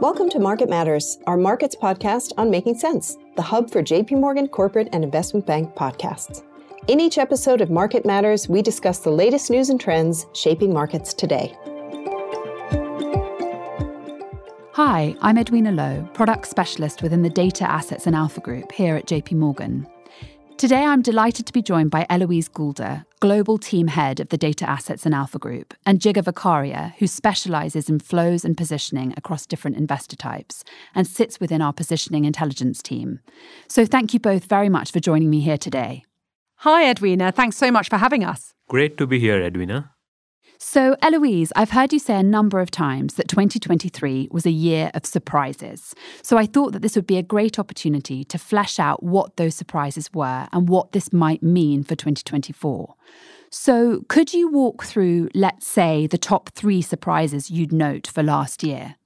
Welcome to Market Matters, our markets podcast on making sense, the hub for JP Morgan corporate and investment bank podcasts. In each episode of Market Matters, we discuss the latest news and trends shaping markets today. Hi, I'm Edwina Lowe, product specialist within the Data Assets and Alpha Group here at JP Morgan. Today, I'm delighted to be joined by Eloise Goulder, Global Team Head of the Data Assets and Alpha Group, and Jigar Vakharia, who specialises in flows and positioning across different investor types and sits within our positioning intelligence team. So, thank you both very much for joining me here today. Hi, Edwina. Thanks so much for having us. Great to be here, Edwina. So, Eloise, I've heard you say a number of times that 2023 was a year of surprises. So, I thought that this would be a great opportunity to flesh out what those surprises were and what this might mean for 2024. So, could you walk through, let's say, the top three surprises you'd note for last year?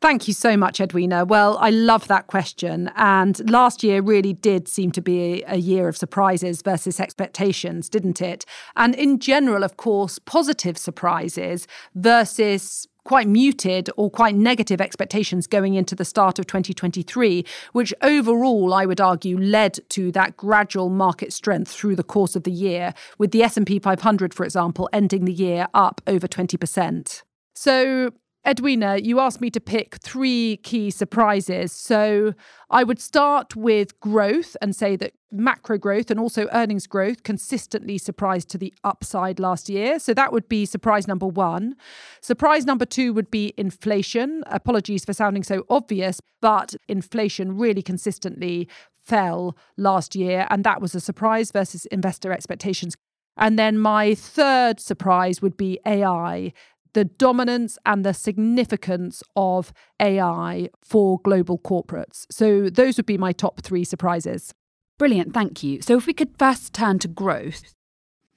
Thank you so much, Edwina. Well, I love that question. And last year really did seem to be a year of surprises versus expectations, didn't it? And in general, of course, positive surprises versus quite muted or quite negative expectations going into the start of 2023 which overall I would argue led to that gradual market strength through the course of the year with the S&P 500 for example ending the year up over 20%. So Edwina, you asked me to pick three key surprises. So I would start with growth and say that macro growth and also earnings growth consistently surprised to the upside last year. So that would be surprise number one. Surprise number two would be inflation. Apologies for sounding so obvious, but inflation really consistently fell last year. And that was a surprise versus investor expectations. And then my third surprise would be AI the dominance and the significance of AI for global corporates. So, those would be my top three surprises. Brilliant, thank you. So, if we could first turn to growth.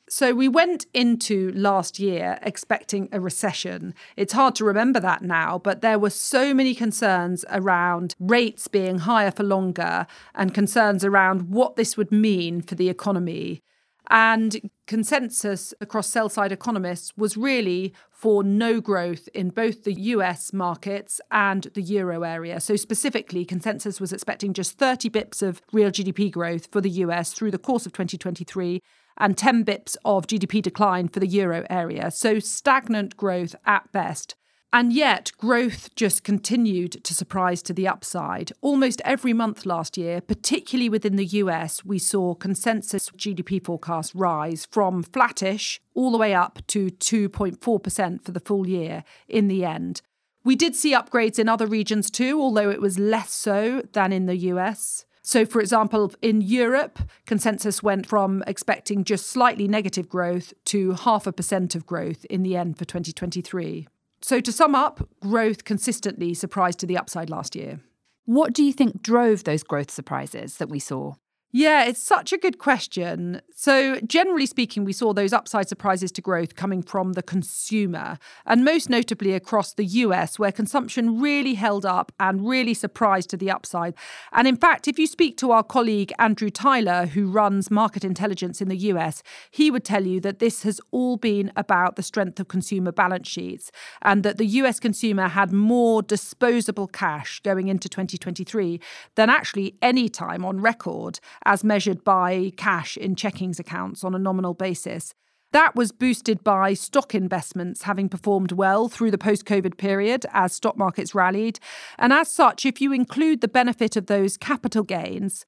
So, we went into last year expecting a recession. It's hard to remember that now, but there were so many concerns around rates being higher for longer and concerns around what this would mean for the economy. And consensus across sell side economists was really for no growth in both the US markets and the euro area. So, specifically, consensus was expecting just 30 bips of real GDP growth for the US through the course of 2023 and 10 bips of GDP decline for the euro area. So, stagnant growth at best. And yet, growth just continued to surprise to the upside. Almost every month last year, particularly within the US, we saw consensus GDP forecasts rise from flattish all the way up to 2.4% for the full year in the end. We did see upgrades in other regions too, although it was less so than in the US. So, for example, in Europe, consensus went from expecting just slightly negative growth to half a percent of growth in the end for 2023. So, to sum up, growth consistently surprised to the upside last year. What do you think drove those growth surprises that we saw? Yeah, it's such a good question. So, generally speaking, we saw those upside surprises to growth coming from the consumer, and most notably across the US, where consumption really held up and really surprised to the upside. And in fact, if you speak to our colleague Andrew Tyler, who runs market intelligence in the US, he would tell you that this has all been about the strength of consumer balance sheets and that the US consumer had more disposable cash going into 2023 than actually any time on record as measured by cash in checkings accounts on a nominal basis. That was boosted by stock investments having performed well through the post COVID period as stock markets rallied. And as such, if you include the benefit of those capital gains,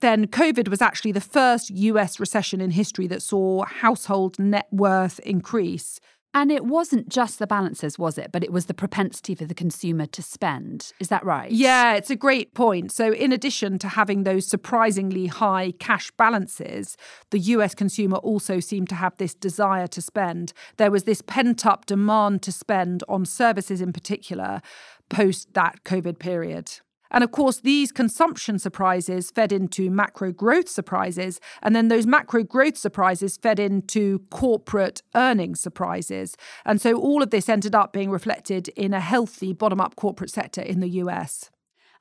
then COVID was actually the first US recession in history that saw household net worth increase. And it wasn't just the balances, was it? But it was the propensity for the consumer to spend. Is that right? Yeah, it's a great point. So, in addition to having those surprisingly high cash balances, the US consumer also seemed to have this desire to spend. There was this pent up demand to spend on services in particular post that COVID period. And of course, these consumption surprises fed into macro growth surprises. And then those macro growth surprises fed into corporate earnings surprises. And so all of this ended up being reflected in a healthy bottom up corporate sector in the US.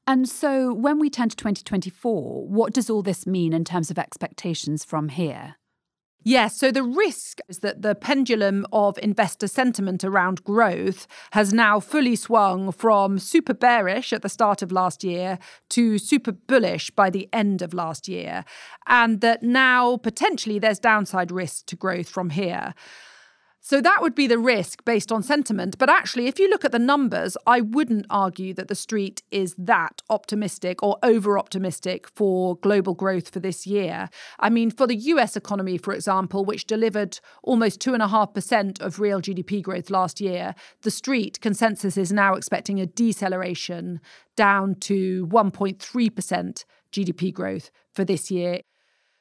And so when we turn to 2024, what does all this mean in terms of expectations from here? Yes, so the risk is that the pendulum of investor sentiment around growth has now fully swung from super bearish at the start of last year to super bullish by the end of last year, and that now potentially there's downside risk to growth from here. So that would be the risk based on sentiment. But actually, if you look at the numbers, I wouldn't argue that the street is that optimistic or over optimistic for global growth for this year. I mean, for the US economy, for example, which delivered almost 2.5% of real GDP growth last year, the street consensus is now expecting a deceleration down to 1.3% GDP growth for this year.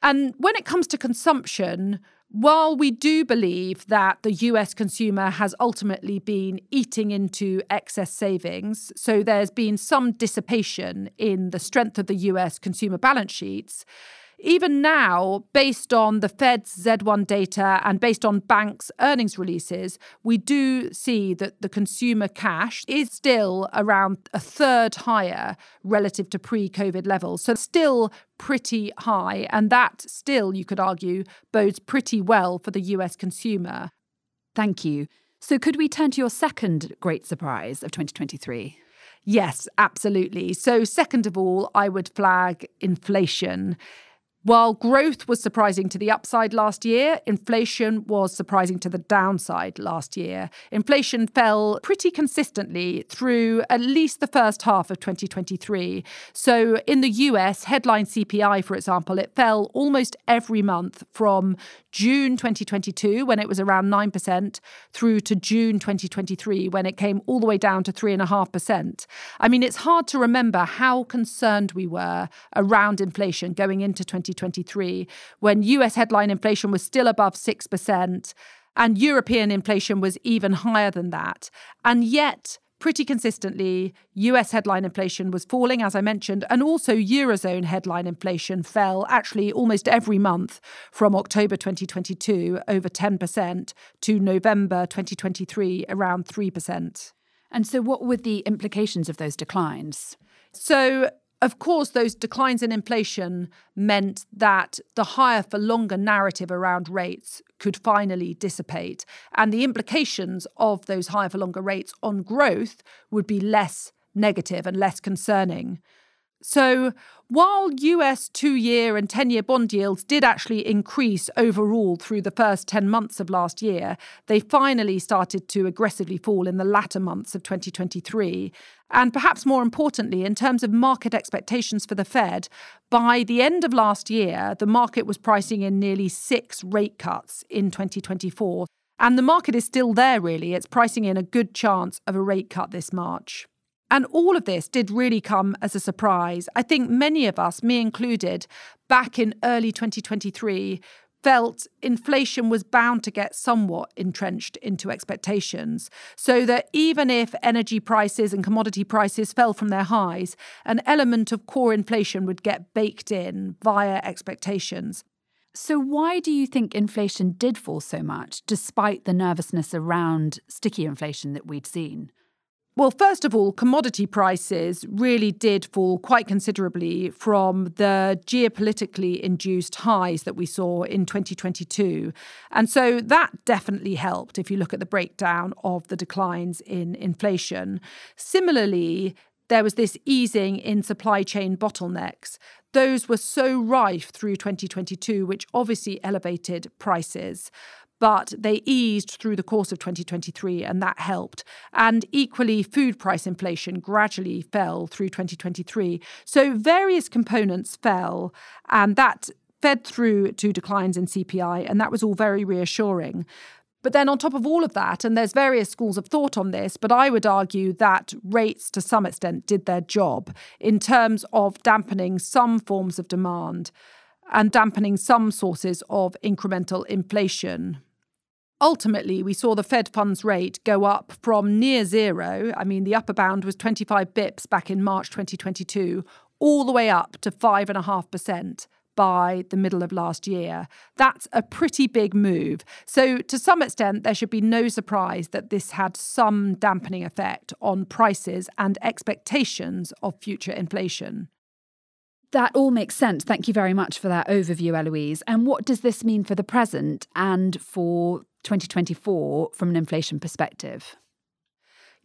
And when it comes to consumption, while we do believe that the US consumer has ultimately been eating into excess savings, so there's been some dissipation in the strength of the US consumer balance sheets, even now, based on the Fed's Z1 data and based on banks' earnings releases, we do see that the consumer cash is still around a third higher relative to pre COVID levels. So, still pretty high. And that still, you could argue, bodes pretty well for the US consumer. Thank you. So, could we turn to your second great surprise of 2023? Yes, absolutely. So, second of all, I would flag inflation. While growth was surprising to the upside last year, inflation was surprising to the downside last year. Inflation fell pretty consistently through at least the first half of 2023. So in the US, headline CPI, for example, it fell almost every month from June 2022, when it was around 9%, through to June 2023, when it came all the way down to 3.5%. I mean, it's hard to remember how concerned we were around inflation going into 2023, when US headline inflation was still above 6%. And European inflation was even higher than that. And yet, pretty consistently, US headline inflation was falling, as I mentioned, and also Eurozone headline inflation fell actually almost every month from October 2022, over 10%, to November 2023, around 3%. And so, what were the implications of those declines? So, of course, those declines in inflation meant that the higher for longer narrative around rates could finally dissipate. And the implications of those higher for longer rates on growth would be less negative and less concerning. So, while US two year and 10 year bond yields did actually increase overall through the first 10 months of last year, they finally started to aggressively fall in the latter months of 2023. And perhaps more importantly, in terms of market expectations for the Fed, by the end of last year, the market was pricing in nearly six rate cuts in 2024. And the market is still there, really. It's pricing in a good chance of a rate cut this March. And all of this did really come as a surprise. I think many of us, me included, back in early 2023, felt inflation was bound to get somewhat entrenched into expectations. So that even if energy prices and commodity prices fell from their highs, an element of core inflation would get baked in via expectations. So, why do you think inflation did fall so much, despite the nervousness around sticky inflation that we'd seen? Well, first of all, commodity prices really did fall quite considerably from the geopolitically induced highs that we saw in 2022. And so that definitely helped if you look at the breakdown of the declines in inflation. Similarly, there was this easing in supply chain bottlenecks. Those were so rife through 2022, which obviously elevated prices but they eased through the course of 2023 and that helped. And equally, food price inflation gradually fell through 2023. So various components fell, and that fed through to declines in CPI, and that was all very reassuring. But then, on top of all of that, and there's various schools of thought on this, but I would argue that rates to some extent did their job in terms of dampening some forms of demand and dampening some sources of incremental inflation. Ultimately, we saw the Fed funds rate go up from near zero. I mean, the upper bound was 25 bips back in March 2022, all the way up to 5.5% by the middle of last year. That's a pretty big move. So, to some extent, there should be no surprise that this had some dampening effect on prices and expectations of future inflation. That all makes sense. Thank you very much for that overview, Eloise. And what does this mean for the present and for 2024 from an inflation perspective?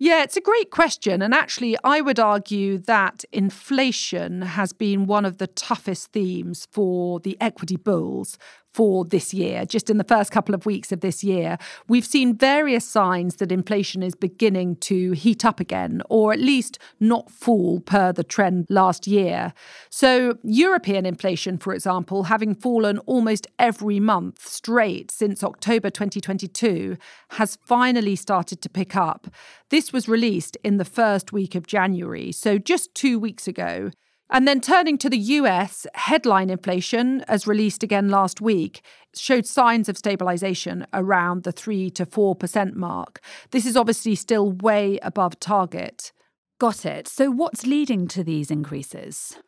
Yeah, it's a great question. And actually, I would argue that inflation has been one of the toughest themes for the equity bulls for this year, just in the first couple of weeks of this year, we've seen various signs that inflation is beginning to heat up again, or at least not fall per the trend last year. So, European inflation, for example, having fallen almost every month straight since October 2022, has finally started to pick up. This was released in the first week of January, so just two weeks ago. And then turning to the US, headline inflation, as released again last week, showed signs of stabilization around the 3 to 4% mark. This is obviously still way above target. Got it. So, what's leading to these increases?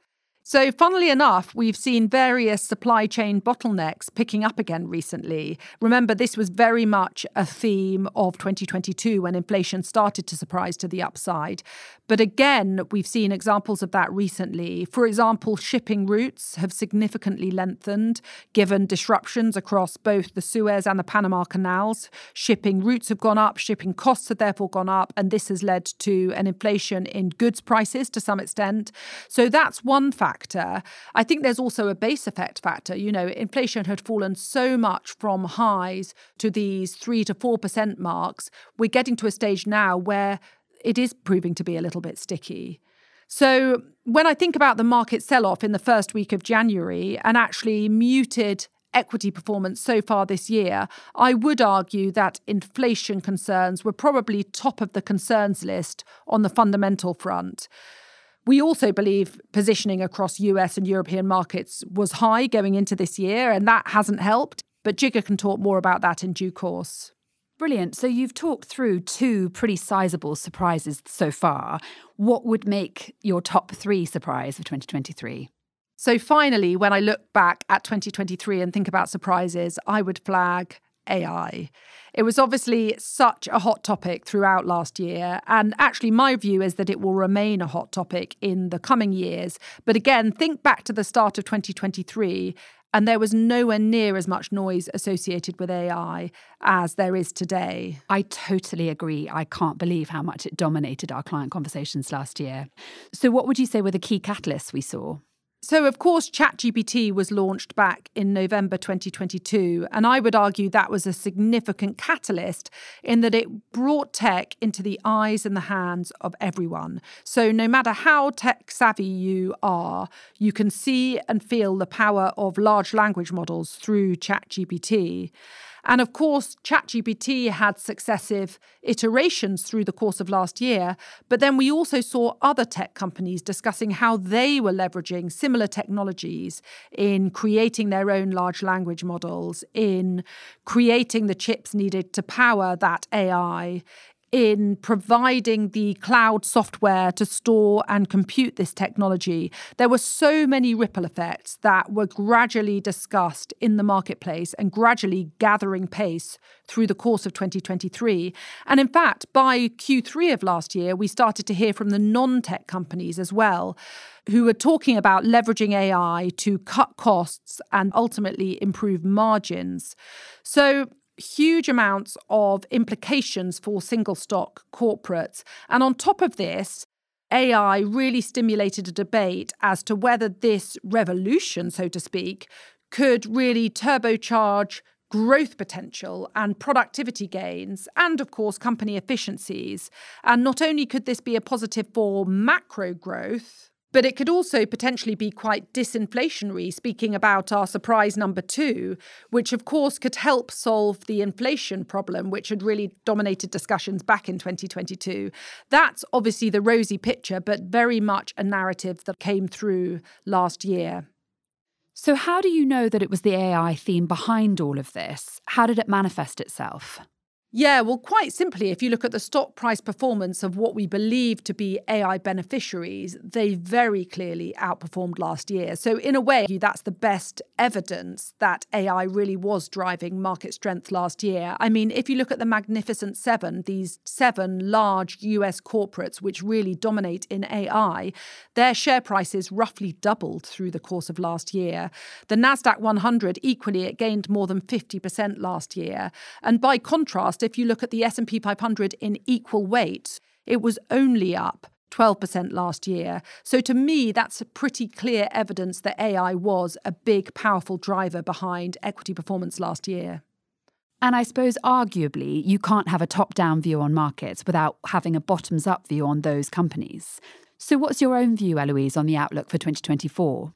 So, funnily enough, we've seen various supply chain bottlenecks picking up again recently. Remember, this was very much a theme of 2022 when inflation started to surprise to the upside. But again, we've seen examples of that recently. For example, shipping routes have significantly lengthened given disruptions across both the Suez and the Panama canals. Shipping routes have gone up, shipping costs have therefore gone up, and this has led to an inflation in goods prices to some extent. So, that's one factor factor. I think there's also a base effect factor. You know, inflation had fallen so much from highs to these 3 to 4% marks. We're getting to a stage now where it is proving to be a little bit sticky. So, when I think about the market sell off in the first week of January and actually muted equity performance so far this year, I would argue that inflation concerns were probably top of the concerns list on the fundamental front. We also believe positioning across US and European markets was high going into this year, and that hasn't helped. But Jigar can talk more about that in due course. Brilliant. So you've talked through two pretty sizable surprises so far. What would make your top three surprise for 2023? So finally, when I look back at 2023 and think about surprises, I would flag AI. It was obviously such a hot topic throughout last year. And actually, my view is that it will remain a hot topic in the coming years. But again, think back to the start of 2023 and there was nowhere near as much noise associated with AI as there is today. I totally agree. I can't believe how much it dominated our client conversations last year. So, what would you say were the key catalysts we saw? So, of course, ChatGPT was launched back in November 2022. And I would argue that was a significant catalyst in that it brought tech into the eyes and the hands of everyone. So, no matter how tech savvy you are, you can see and feel the power of large language models through ChatGPT. And of course, ChatGPT had successive iterations through the course of last year. But then we also saw other tech companies discussing how they were leveraging similar technologies in creating their own large language models, in creating the chips needed to power that AI, in providing the cloud software to store and compute this technology, there were so many ripple effects that were gradually discussed in the marketplace and gradually gathering pace through the course of 2023. And in fact, by Q3 of last year, we started to hear from the non tech companies as well who were talking about leveraging AI to cut costs and ultimately improve margins. So huge amounts of implications for single stock corporates. And on top of this, AI really stimulated a debate as to whether this revolution, so to speak, could really turbocharge growth potential and productivity gains, and of course, company efficiencies. And not only could this be a positive for macro growth, but it could also potentially be quite disinflationary, speaking about our surprise number two, which of course could help solve the inflation problem, which had really dominated discussions back in 2022. That's obviously the rosy picture, but very much a narrative that came through last year. So, how do you know that it was the AI theme behind all of this? How did it manifest itself? Yeah, well, quite simply, if you look at the stock price performance of what we believe to be AI beneficiaries, they very clearly outperformed last year. So, in a way, that's the best evidence that AI really was driving market strength last year. I mean, if you look at the Magnificent Seven, these seven large US corporates which really dominate in AI, their share prices roughly doubled through the course of last year. The NASDAQ 100, equally, it gained more than 50% last year. And by contrast, if you look at the S&P 500 in equal weights, it was only up 12% last year. So to me, that's a pretty clear evidence that AI was a big, powerful driver behind equity performance last year. And I suppose, arguably, you can't have a top down view on markets without having a bottoms up view on those companies. So, what's your own view, Eloise, on the outlook for 2024?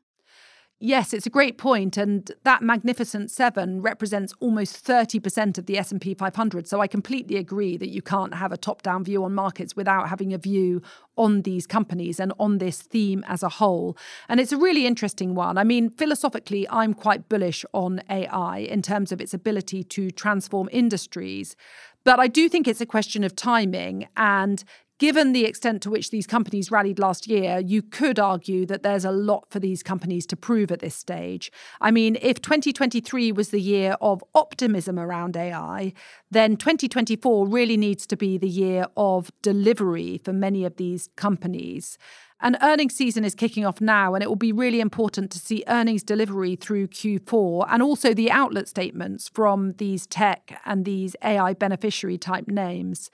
Yes, it's a great point, and that magnificent seven represents almost 30% of the S&P 500. So I completely agree that you can't have a top-down view on markets without having a view on these companies and on this theme as a whole. And it's a really interesting one. I mean, philosophically, I'm quite bullish on AI in terms of its ability to transform industries. But I do think it's a question of timing. And Given the extent to which these companies rallied last year, you could argue that there's a lot for these companies to prove at this stage. I mean, if 2023 was the year of optimism around AI, then 2024 really needs to be the year of delivery for many of these companies. And earnings season is kicking off now, and it will be really important to see earnings delivery through Q4 and also the outlet statements from these tech and these AI beneficiary type names.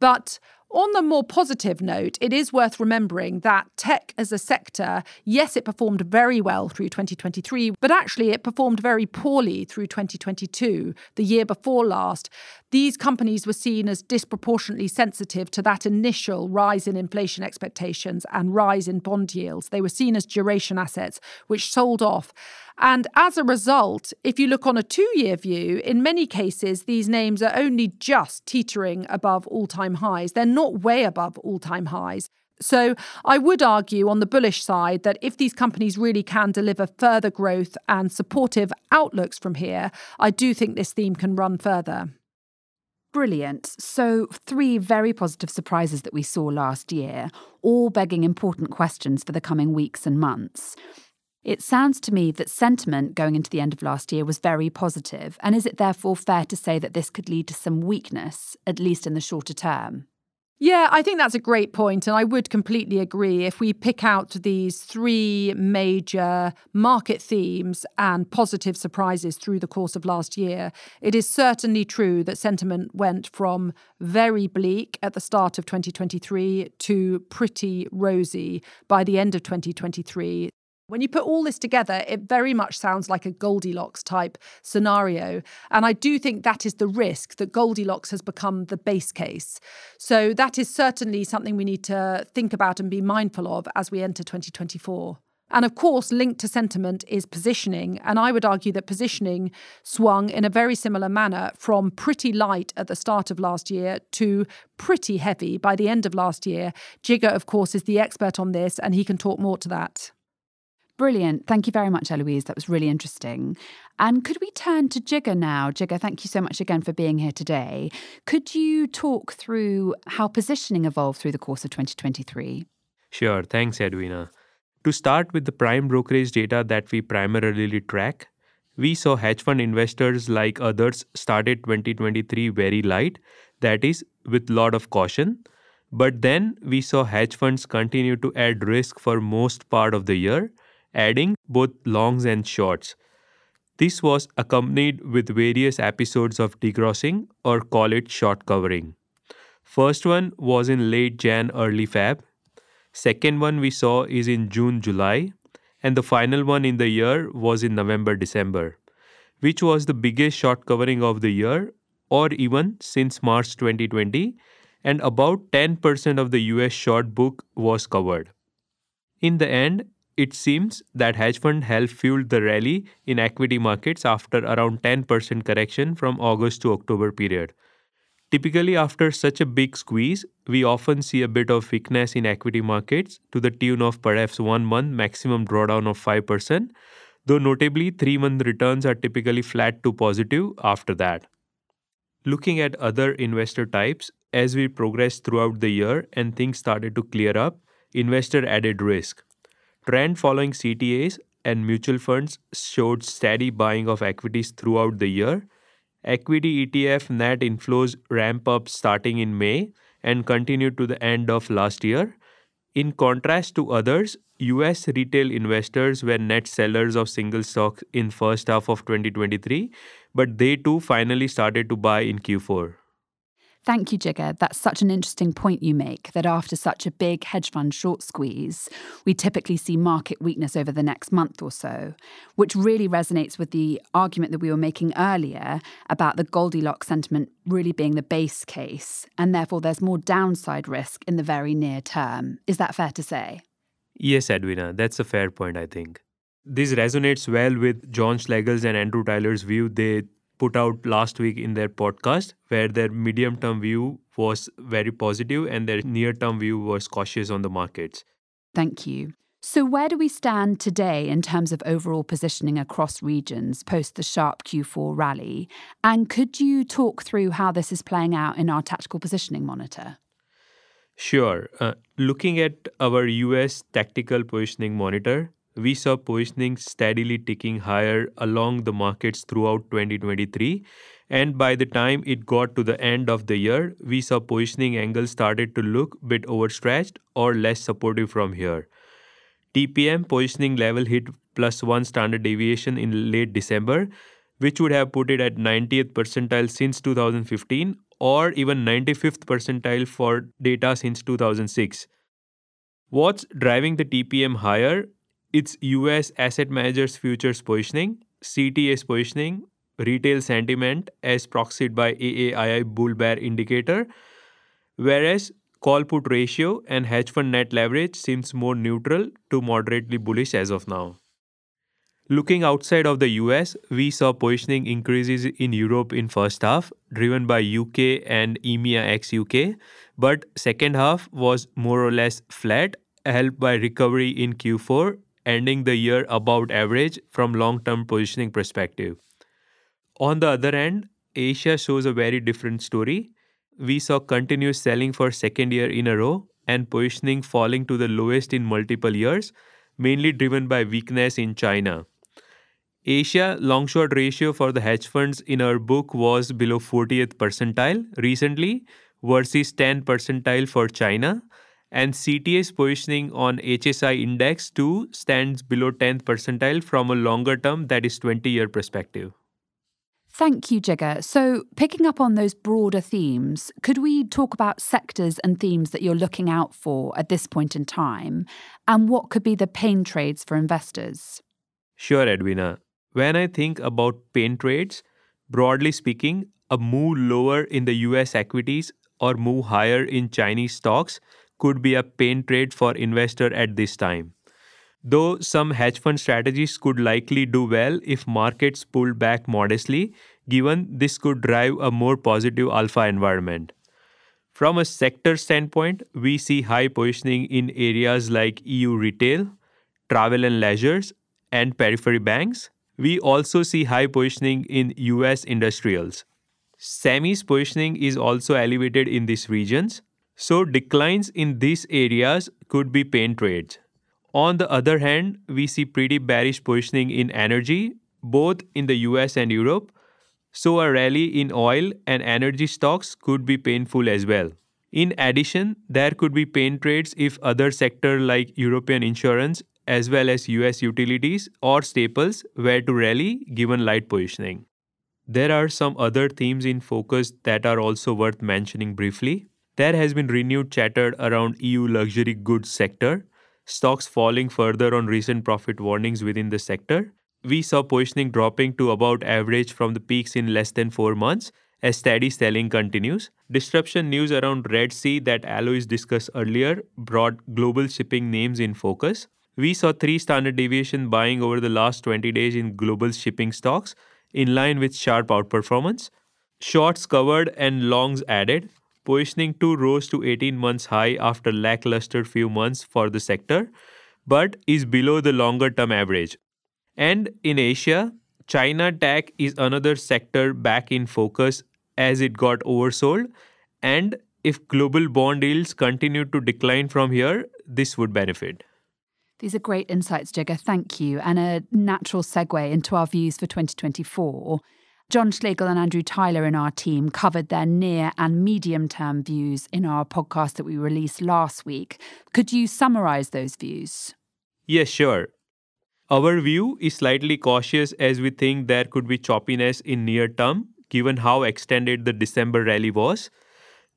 But on the more positive note, it is worth remembering that tech as a sector, yes, it performed very well through 2023, but actually it performed very poorly through 2022, the year before last. These companies were seen as disproportionately sensitive to that initial rise in inflation expectations and rise in bond yields. They were seen as duration assets, which sold off. And as a result, if you look on a two year view, in many cases, these names are only just teetering above all time highs. They're not way above all time highs. So I would argue on the bullish side that if these companies really can deliver further growth and supportive outlooks from here, I do think this theme can run further. Brilliant. So, three very positive surprises that we saw last year, all begging important questions for the coming weeks and months. It sounds to me that sentiment going into the end of last year was very positive, and is it therefore fair to say that this could lead to some weakness, at least in the shorter term? Yeah, I think that's a great point, and I would completely agree. If we pick out these three major market themes and positive surprises through the course of last year, it is certainly true that sentiment went from very bleak at the start of 2023 to pretty rosy by the end of 2023. When you put all this together, it very much sounds like a Goldilocks type scenario. And I do think that is the risk that Goldilocks has become the base case. So that is certainly something we need to think about and be mindful of as we enter 2024. And of course, linked to sentiment is positioning. And I would argue that positioning swung in a very similar manner from pretty light at the start of last year to pretty heavy by the end of last year. Jigar, of course, is the expert on this, and he can talk more to that. Brilliant. Thank you very much, Eloise. That was really interesting. And could we turn to Jigar now? Jigar, thank you so much again for being here today. Could you talk through how positioning evolved through the course of 2023? Sure. Thanks, Edwina. To start with the prime brokerage data that we primarily track, we saw hedge fund investors like others started 2023 very light, that is, with a lot of caution. But then we saw hedge funds continue to add risk for most part of the year adding both longs and shorts. This was accompanied with various episodes of degrossing or call it short covering. First one was in late Jan, early Feb. Second one we saw is in June, July. And the final one in the year was in November, December, which was the biggest short covering of the year or even since March 2020. And about 10% of the US short book was covered. In the end, it seems that hedge fund helped fuel the rally in equity markets after around 10% correction from August to October period. Typically, after such a big squeeze, we often see a bit of weakness in equity markets to the tune of perhaps one month maximum drawdown of 5%, though notably, three month returns are typically flat to positive after that. Looking at other investor types, as we progressed throughout the year and things started to clear up, investor added risk. Trend following CTAs and mutual funds showed steady buying of equities throughout the year. Equity ETF net inflows ramp up starting in May and continued to the end of last year. In contrast to others, US retail investors were net sellers of single stocks in first half of 2023, but they too finally started to buy in Q4. Thank you, Jigar. That's such an interesting point you make that after such a big hedge fund short squeeze, we typically see market weakness over the next month or so, which really resonates with the argument that we were making earlier about the Goldilocks sentiment really being the base case, and therefore there's more downside risk in the very near term. Is that fair to say? Yes, Edwina, that's a fair point, I think. This resonates well with John Schlegel's and Andrew Tyler's view. They put out last week in their podcast, where their medium term view was very positive and their near term view was cautious on the markets. Thank you. So, where do we stand today in terms of overall positioning across regions post the sharp Q4 rally? And could you talk through how this is playing out in our tactical positioning monitor? Sure. Uh, looking at our US tactical positioning monitor, we saw positioning steadily ticking higher along the markets throughout 2023 and by the time it got to the end of the year we saw positioning angles started to look a bit overstretched or less supportive from here. Tpm positioning level hit plus 1 standard deviation in late december which would have put it at 90th percentile since 2015 or even 95th percentile for data since 2006 What's driving the TPM higher it's US asset managers futures positioning, CTAs positioning, retail sentiment as proxied by AAII bull bear indicator, whereas call put ratio and hedge fund net leverage seems more neutral to moderately bullish as of now. Looking outside of the US, we saw positioning increases in Europe in first half, driven by UK and EMEA ex UK, but second half was more or less flat, helped by recovery in Q4 ending the year about average from long-term positioning perspective. On the other end, Asia shows a very different story. We saw continuous selling for second year in a row and positioning falling to the lowest in multiple years, mainly driven by weakness in China. Asia long short ratio for the hedge funds in our book was below 40th percentile recently versus 10 percentile for China and CTAs positioning on HSI index 2 stands below 10th percentile from a longer term that is 20 year perspective. Thank you, Jigar. So, picking up on those broader themes, could we talk about sectors and themes that you're looking out for at this point in time, and what could be the pain trades for investors? Sure, Edwina. When I think about pain trades, broadly speaking, a move lower in the US equities or move higher in Chinese stocks could be a pain trade for investor at this time. Though some hedge fund strategies could likely do well if markets pull back modestly, given this could drive a more positive alpha environment. From a sector standpoint, we see high positioning in areas like EU retail, travel and leisures, and periphery banks. We also see high positioning in US industrials. Semis positioning is also elevated in these regions, so declines in these areas could be pain trades. On the other hand, we see pretty bearish positioning in energy, both in the US and Europe. So a rally in oil and energy stocks could be painful as well. In addition, there could be pain trades if other sector like European insurance as well as US utilities or staples were to rally given light positioning. There are some other themes in focus that are also worth mentioning briefly. There has been renewed chatter around EU luxury goods sector, stocks falling further on recent profit warnings within the sector. We saw positioning dropping to about average from the peaks in less than 4 months as steady selling continues. Disruption news around Red Sea that Eloise discussed earlier brought global shipping names in focus. We saw three standard deviation buying over the last 20 days in global shipping stocks, in line with sharp outperformance. Shorts covered and longs added, positioning too rose to 18 months high after lackluster few months for the sector, but is below the longer term average. And in Asia, China tech is another sector back in focus as it got oversold. And if global bond yields continue to decline from here, this would benefit. These are great insights, Jigar. Thank you. And a natural segue into our views for 2024. John Schlegel and Andrew Tyler in our team covered their near and medium term views in our podcast that we released last week. Could you summarize those views? Yes, sure. Our view is slightly cautious as we think there could be choppiness in near term given how extended the December rally was.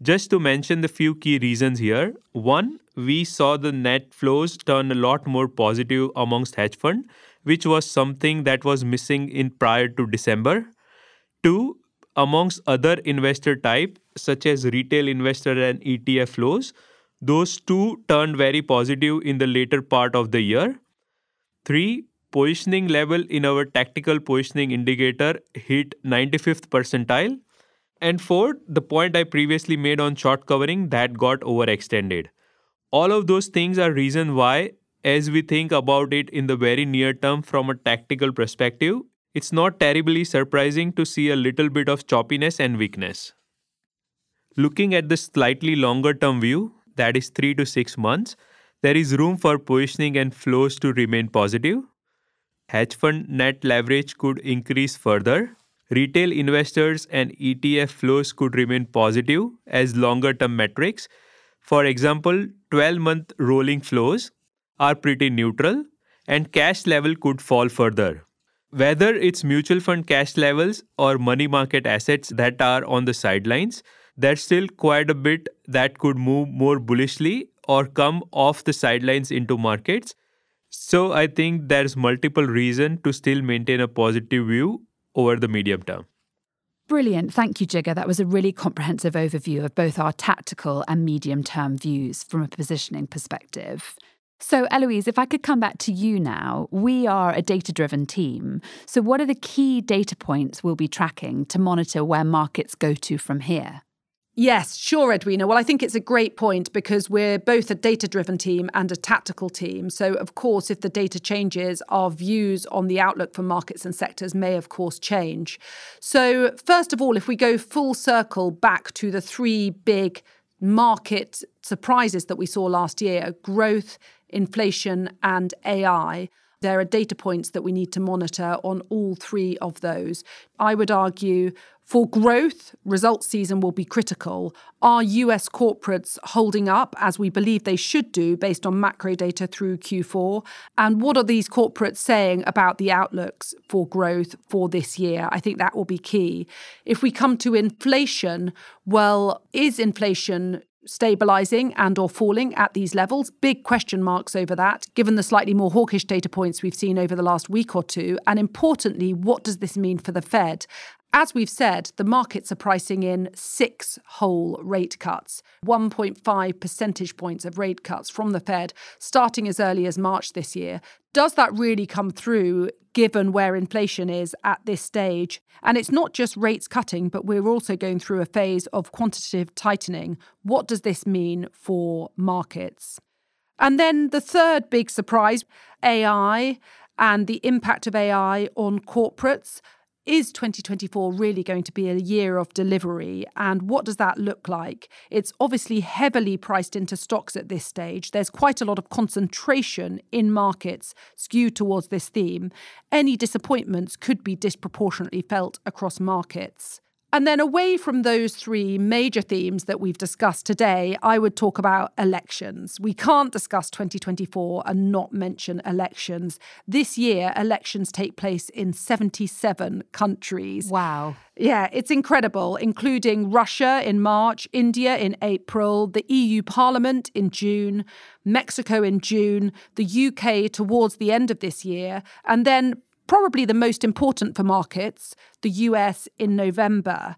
Just to mention the few key reasons here. One, we saw the net flows turn a lot more positive amongst hedge fund, which was something that was missing in prior to December. Two, amongst other investor type such as retail investor and ETF flows, those two turned very positive in the later part of the year. Three, positioning level in our tactical positioning indicator hit 95th percentile and fourth, the point I previously made on short covering that got overextended. All of those things are reason why as we think about it in the very near term from a tactical perspective, it's not terribly surprising to see a little bit of choppiness and weakness. Looking at the slightly longer term view, that is 3 to 6 months, there is room for positioning and flows to remain positive. Hedge fund net leverage could increase further Retail investors and ETF flows could remain positive as longer term metrics. For example, 12 month rolling flows are pretty neutral and cash level could fall further. Whether it's mutual fund cash levels or money market assets that are on the sidelines, there's still quite a bit that could move more bullishly or come off the sidelines into markets. So I think there's multiple reason to still maintain a positive view over the medium term. Brilliant. Thank you, Jigar. That was a really comprehensive overview of both our tactical and medium term views from a positioning perspective. So, Eloise, if I could come back to you now, we are a data driven team. So, what are the key data points we'll be tracking to monitor where markets go to from here? Yes, sure, Edwina. Well, I think it's a great point because we're both a data driven team and a tactical team. So, of course, if the data changes, our views on the outlook for markets and sectors may, of course, change. So, first of all, if we go full circle back to the three big market surprises that we saw last year growth, inflation, and AI. There are data points that we need to monitor on all three of those. I would argue for growth, results season will be critical. Are US corporates holding up as we believe they should do based on macro data through Q4? And what are these corporates saying about the outlooks for growth for this year? I think that will be key. If we come to inflation, well, is inflation stabilizing and or falling at these levels big question marks over that given the slightly more hawkish data points we've seen over the last week or two and importantly what does this mean for the fed as we've said, the markets are pricing in six whole rate cuts, 1.5 percentage points of rate cuts from the Fed starting as early as March this year. Does that really come through given where inflation is at this stage? And it's not just rates cutting, but we're also going through a phase of quantitative tightening. What does this mean for markets? And then the third big surprise AI and the impact of AI on corporates is 2024 really going to be a year of delivery? And what does that look like? It's obviously heavily priced into stocks at this stage. There's quite a lot of concentration in markets skewed towards this theme. Any disappointments could be disproportionately felt across markets. And then, away from those three major themes that we've discussed today, I would talk about elections. We can't discuss 2024 and not mention elections. This year, elections take place in 77 countries. Wow. Yeah, it's incredible, including Russia in March, India in April, the EU Parliament in June, Mexico in June, the UK towards the end of this year, and then probably the most important for markets, the US in November.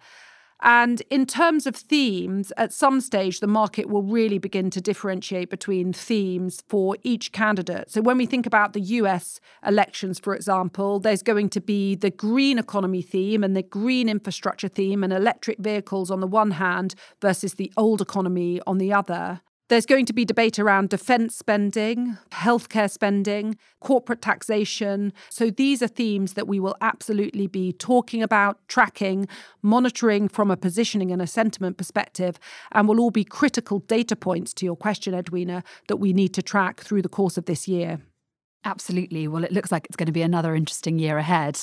And in terms of themes, at some stage, the market will really begin to differentiate between themes for each candidate. So, when we think about the US elections, for example, there's going to be the green economy theme and the green infrastructure theme and electric vehicles on the one hand versus the old economy on the other. There's going to be debate around defence spending, healthcare spending, corporate taxation. So these are themes that we will absolutely be talking about, tracking, monitoring from a positioning and a sentiment perspective, and will all be critical data points to your question, Edwina, that we need to track through the course of this year. Absolutely. Well, it looks like it's going to be another interesting year ahead.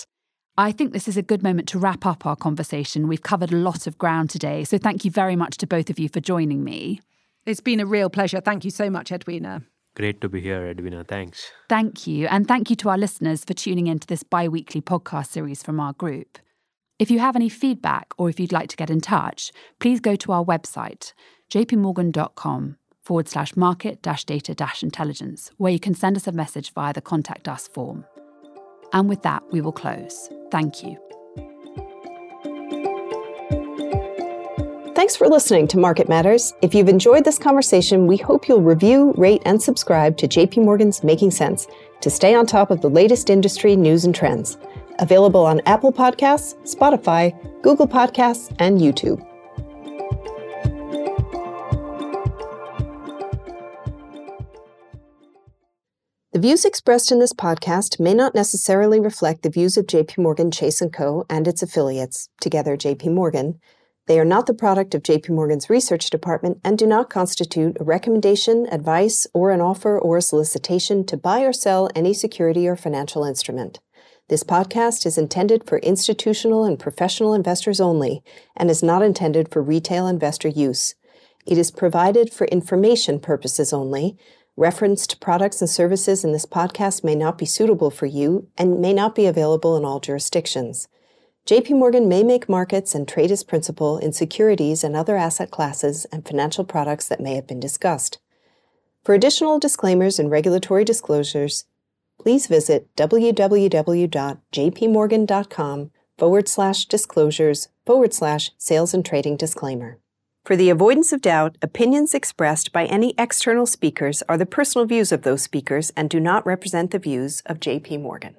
I think this is a good moment to wrap up our conversation. We've covered a lot of ground today, so thank you very much to both of you for joining me. It's been a real pleasure. Thank you so much, Edwina. Great to be here, Edwina. Thanks. Thank you. And thank you to our listeners for tuning into this bi weekly podcast series from our group. If you have any feedback or if you'd like to get in touch, please go to our website, jpmorgan.com forward slash market dash data dash intelligence, where you can send us a message via the contact us form. And with that, we will close. Thank you. Thanks for listening to Market Matters. If you've enjoyed this conversation, we hope you'll review, rate, and subscribe to JP Morgan's Making Sense to stay on top of the latest industry news and trends. Available on Apple Podcasts, Spotify, Google Podcasts, and YouTube. The views expressed in this podcast may not necessarily reflect the views of JP Morgan Chase & Co. and its affiliates, together JP Morgan, they are not the product of JP Morgan's research department and do not constitute a recommendation, advice, or an offer or solicitation to buy or sell any security or financial instrument. This podcast is intended for institutional and professional investors only and is not intended for retail investor use. It is provided for information purposes only. Referenced products and services in this podcast may not be suitable for you and may not be available in all jurisdictions. JP Morgan may make markets and trade as principal in securities and other asset classes and financial products that may have been discussed. For additional disclaimers and regulatory disclosures, please visit www.jpmorgan.com forward slash disclosures forward slash sales and trading disclaimer. For the avoidance of doubt, opinions expressed by any external speakers are the personal views of those speakers and do not represent the views of JP Morgan.